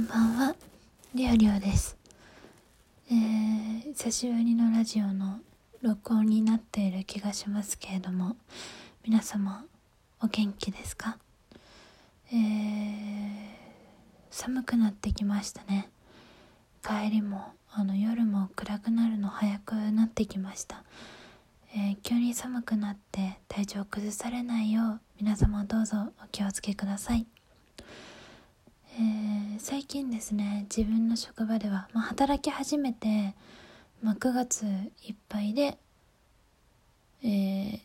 んばんは、りょうりょうです。えー、久しぶりのラジオの録音になっている気がしますけれども、皆様、お元気ですか？えー、寒くなってきましたね。帰りも、あの、夜も暗くなるの早くなってきました。えー、急に寒くなって体調崩されないよう、皆様どうぞお気をつけください。えー、最近ですね自分の職場では、まあ、働き始めて、まあ、9月いっぱいで、えー、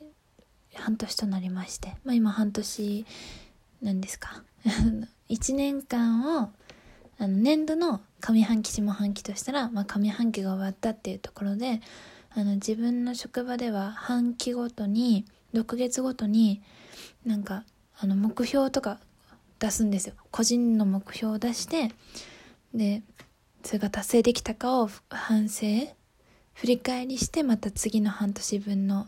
半年となりまして、まあ、今半年なんですか。1年間をあの年度の上半期下半期としたら、まあ、上半期が終わったっていうところであの自分の職場では半期ごとに6月ごとになんかあの目標とか出すんですよ。個人の目標を出してでそれが達成できたかを反省振り返りしてまた次の半年分の、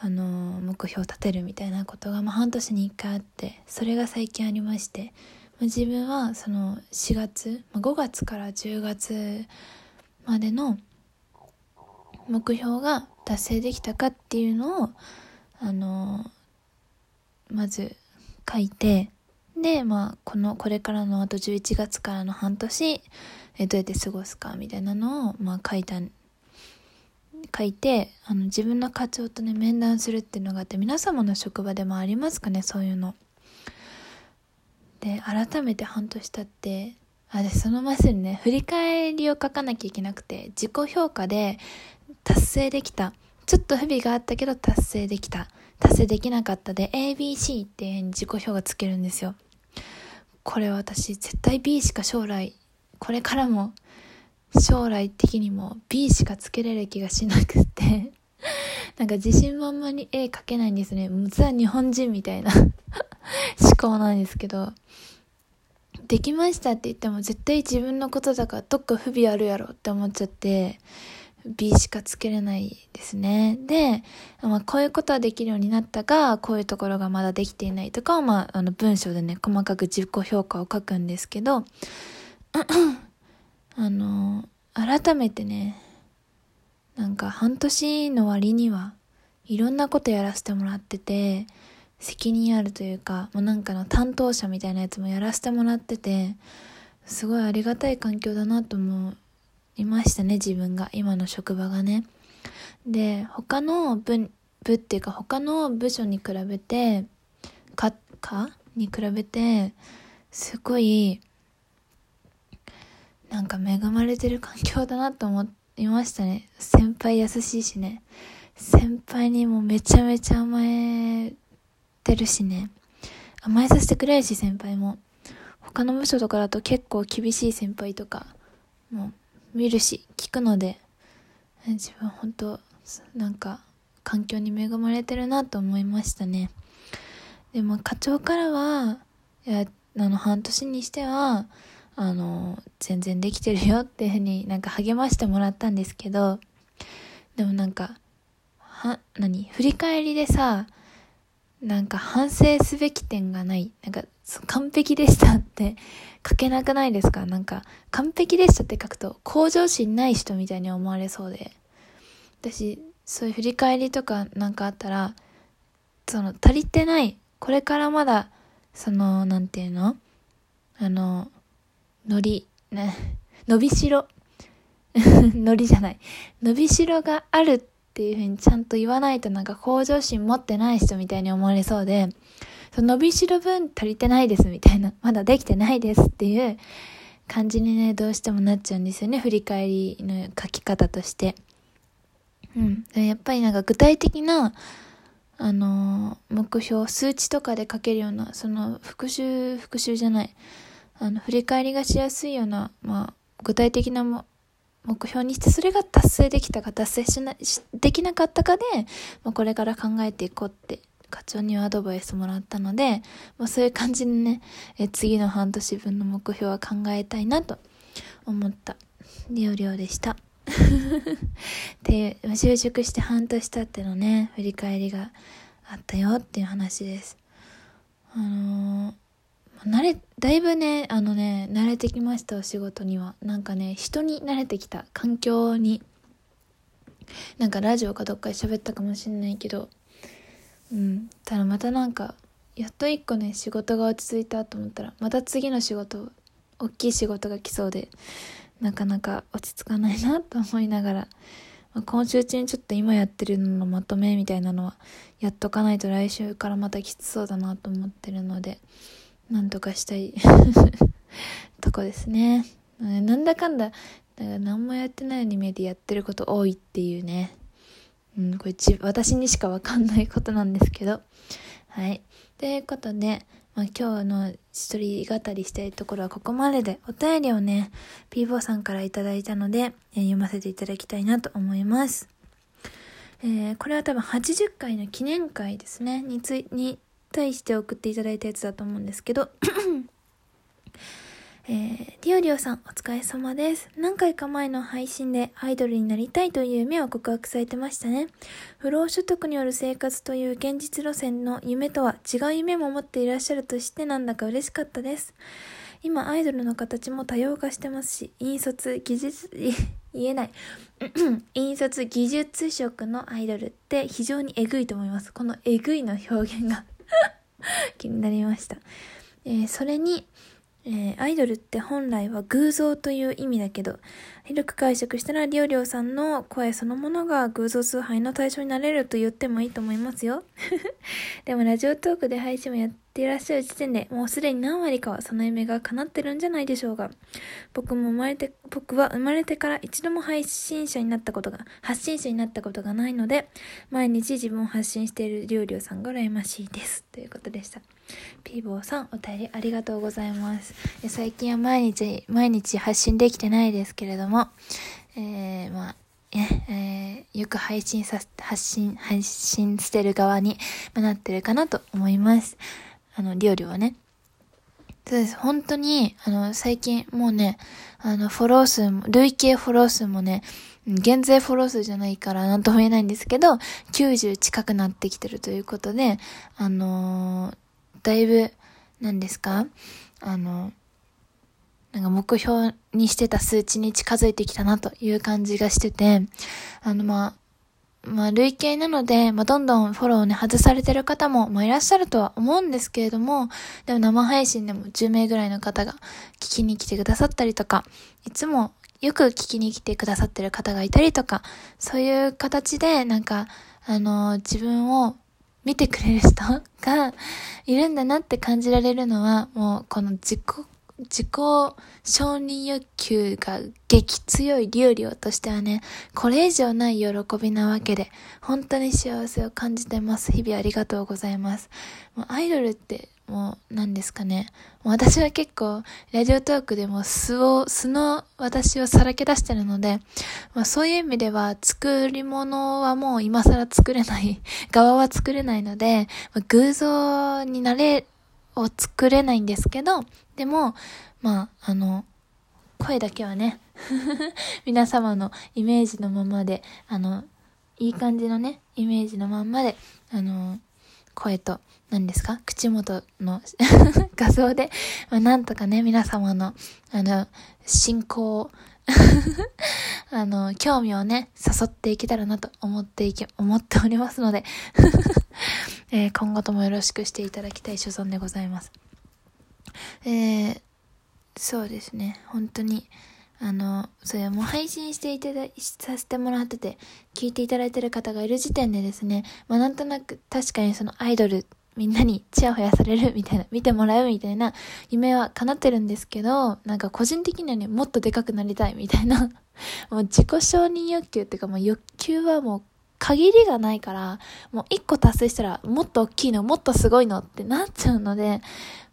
あの目標を立てるみたいなことが、まあ、半年に1回あってそれが最近ありまして、まあ、自分はその4月、まあ、5月から10月までの目標が達成できたかっていうのをあのまず書いてで、まあ、この、これからのあと11月からの半年、えどうやって過ごすかみたいなのを、まあ、書いた、書いて、あの、自分の課長とね、面談するっていうのがあって、皆様の職場でもありますかね、そういうの。で、改めて半年経って、あ、で、その前にね、振り返りを書かなきゃいけなくて、自己評価で達成できた。ちょっと不備があったけど達成できた。達成できなかったで ABC っていう風に自己評価つけるんですよ。これ私絶対 B しか将来、これからも将来的にも B しかつけれる気がしなくて。なんか自信満々に絵描けないんですね。ザ日本人みたいな 思考なんですけど、できましたって言っても絶対自分のことだからどっか不備あるやろって思っちゃって、B しかつけれないですね。で、まあ、こういうことはできるようになったが、こういうところがまだできていないとかを、まあ、あの文章でね、細かく自己評価を書くんですけど、あの、改めてね、なんか半年の割にはいろんなことやらせてもらってて、責任あるというか、もうなんかの担当者みたいなやつもやらせてもらってて、すごいありがたい環境だなと思ういましたね、自分が。今の職場がね。で、他の部、部っていうか他の部署に比べて、か、かに比べて、すごい、なんか恵まれてる環境だなと思いましたね。先輩優しいしね。先輩にもめちゃめちゃ甘えてるしね。甘えさせてくれるし、先輩も。他の部署とかだと結構厳しい先輩とか、もう見るし聞くので自分本当なんか環境に恵まれてるなと思いましたねでも課長からはいやあの半年にしてはあの全然できてるよっていうふうになんか励ましてもらったんですけどでもなんかは何振り返りでさなんか反省すべき点がない。なんか、完璧でしたって書けなくないですか？なんか、完璧でしたって書くと、向上心ない人みたいに思われそうで。私、そういう振り返りとかなんかあったら、その、足りてない。これからまだ、その、なんていうの？あの、のり、ね、伸びしろ。のりじゃない。伸びしろがあるっていうふうにちゃんと言わないとなんか向上心持ってない人みたいに思われそうで、その伸びしろ分足りてないですみたいな、まだできてないですっていう感じにね、どうしてもなっちゃうんですよね、振り返りの書き方として。うん。やっぱりなんか具体的な、あの、目標、数値とかで書けるような、その復習、復習じゃない、あの、振り返りがしやすいような、まあ、具体的なも目標にしてそれが達成できたか達成しなしできなかったかで、まあ、これから考えていこうって課長にはアドバイスもらったので、まあ、そういう感じでねえ次の半年分の目標は考えたいなと思ったりょうりょうでした。で就職して半年経ってのね振り返りがあったよっていう話です。あのー、慣れ、だいぶね、あのね、慣れてきました、お仕事には。なんかね、人に慣れてきた、環境に。なんかラジオかどっかで喋ったかもしんないけど、うん。ただまたなんか、やっと一個ね、仕事が落ち着いたと思ったら、また次の仕事、大きい仕事が来そうで、なかなか落ち着かないなと思いながら、まあ、今週中にちょっと今やってるののまとめみたいなのはやっとかないと来週からまたきつそうだなと思ってるので、なんとかしたい とこですね。なんだかんだ、だから何もやってないアニメでやってること多いっていうね。うん、これ私にしかわかんないことなんですけど。はい。ということで、まあ、今日の一人語りしたいところはここまでで、お便りをね、ピーボーさんからいただいたので、えー、読ませていただきたいなと思います。えー、これは多分80回の記念会ですね、につい、に対して送っていただいたやつだと思うんですけどえー、リオリオさん、お疲れ様です。何回か前の配信でアイドルになりたいという夢を告白されてましたね。不労所得による生活という現実路線の夢とは違う夢も持っていらっしゃるとしてなんだか嬉しかったです。今、アイドルの形も多様化してますし、引率、技術、言えない。引率、技術職のアイドルって非常にエグいと思います。このエグいの表現が 気になりました。えー、それに、えー、アイドルって本来は偶像という意味だけど、広く解釈したらリオリオさんの声そのものが偶像崇拝の対象になれると言ってもいいと思いますよ。でもラジオトークで配信をやってっていらっしゃる時点でもうすでに何割かはその夢が叶ってるんじゃないでしょうか。僕も生まれて、僕は生まれてから一度も配信者になったことが、発信者になったことがないので、毎日自分を発信しているリオリオさんが羨ましいです。ということでした。ピーボーさん、お便りありがとうございます。最近は毎日、毎日発信できてないですけれども、えー、まあ、ね、えー、よく配信さ、発信、配信してる側になってるかなと思います。あの、リオリオはね。そうです。本当に、あの、最近もうね、あの、フォロー数も、累計フォロー数もね、現在フォロー数じゃないから何とも言えないんですけど、90近くなってきてるということで、あのー、だいぶ、何ですか？あの、なんか目標にしてた数値に近づいてきたなという感じがしてて、あの、まあ、まあ、累計なので、まあ、どんどんフォローをね、外されてる方も、まあ、いらっしゃるとは思うんですけれども、でも生配信でも10名ぐらいの方が聞きに来てくださったりとか、いつもよく聞きに来てくださってる方がいたりとか、そういう形で、なんか、あの、自分を見てくれる人がいるんだなって感じられるのは、もうこの自己、自己承認欲求が激強いリオリオとしてはね、これ以上ない喜びなわけで、本当に幸せを感じてます。日々ありがとうございます。もうアイドルってもう何ですかね。私は結構、ラジオトークでも素を、素の私をさらけ出してるので、まあ、そういう意味では作り物はもう今更作れない 側は作れないので、まあ、偶像になれ、を作れないんですけど、でも、まあ、あの、声だけはね 皆様のイメージのままで、あの、いい感じのね、イメージのまんまで、あの、声と、何ですか口元の 画像で、まあ、なんとかね、皆様の、あの、進行を あの、興味をね、誘っていけたらなと思っていけ、思っておりますので えー、今後ともよろしくしていただきたい所存でございます。えー、そうですね、本当に、あの、それも配信していただ、させてもらってて、聞いていただいてる方がいる時点でですね、まあなんとなく確かにそのアイドル、みんなにチヤホヤされるみたいな、見てもらうみたいな夢は叶ってるんですけど、なんか個人的にはね、もっとでかくなりたいみたいな、もう自己承認欲求っていうかもう欲求はもう限りがないから、もう一個達成したらもっと大きいの、もっとすごいのってなっちゃうので、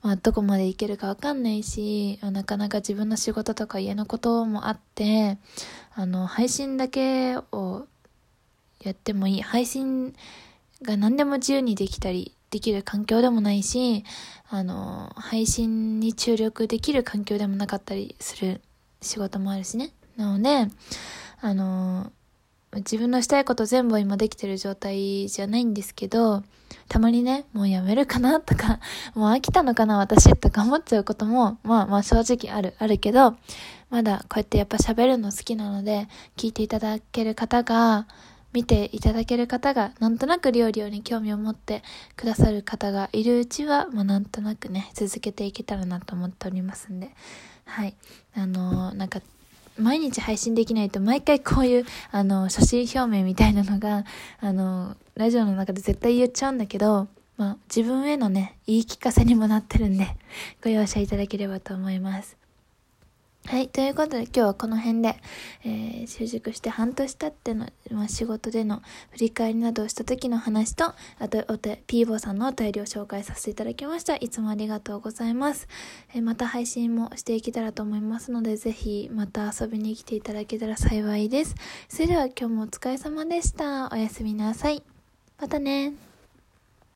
まあ、どこまでいけるかわかんないし、なかなか自分の仕事とか家のこともあって、あの、配信だけをやってもいい。配信が何でも自由にできたり、できる環境でもないし、あの、配信に注力できる環境でもなかったりする仕事もあるしね。なので、あの、自分のしたいこと全部今できてる状態じゃないんですけど、たまにね、もうやめるかなとか、もう飽きたのかな私とか思っちゃうことも、まあまあ正直ある、あるけど、まだこうやってやっぱ喋るの好きなので、聞いていただける方が、見ていただける方が、なんとなく料理に興味を持ってくださる方がいるうちは、まあなんとなくね、続けていけたらなと思っておりますんで、はい。あのー、なんか、毎日配信できないと毎回こういう、あの、写真表明みたいなのが、あの、ラジオの中で絶対言っちゃうんだけど、まあ、自分へのね、言い聞かせにもなってるんで、ご容赦いただければと思います。はい。ということで今日はこの辺で、えー、就職して半年経っての、まあ、仕事での振り返りなどをした時の話と、あと、おて、ピーボーさんのお便りを紹介させていただきました。いつもありがとうございます。えー、また配信もしていけたらと思いますので、ぜひまた遊びに来ていただけたら幸いです。それでは今日もお疲れ様でした。おやすみなさい。またね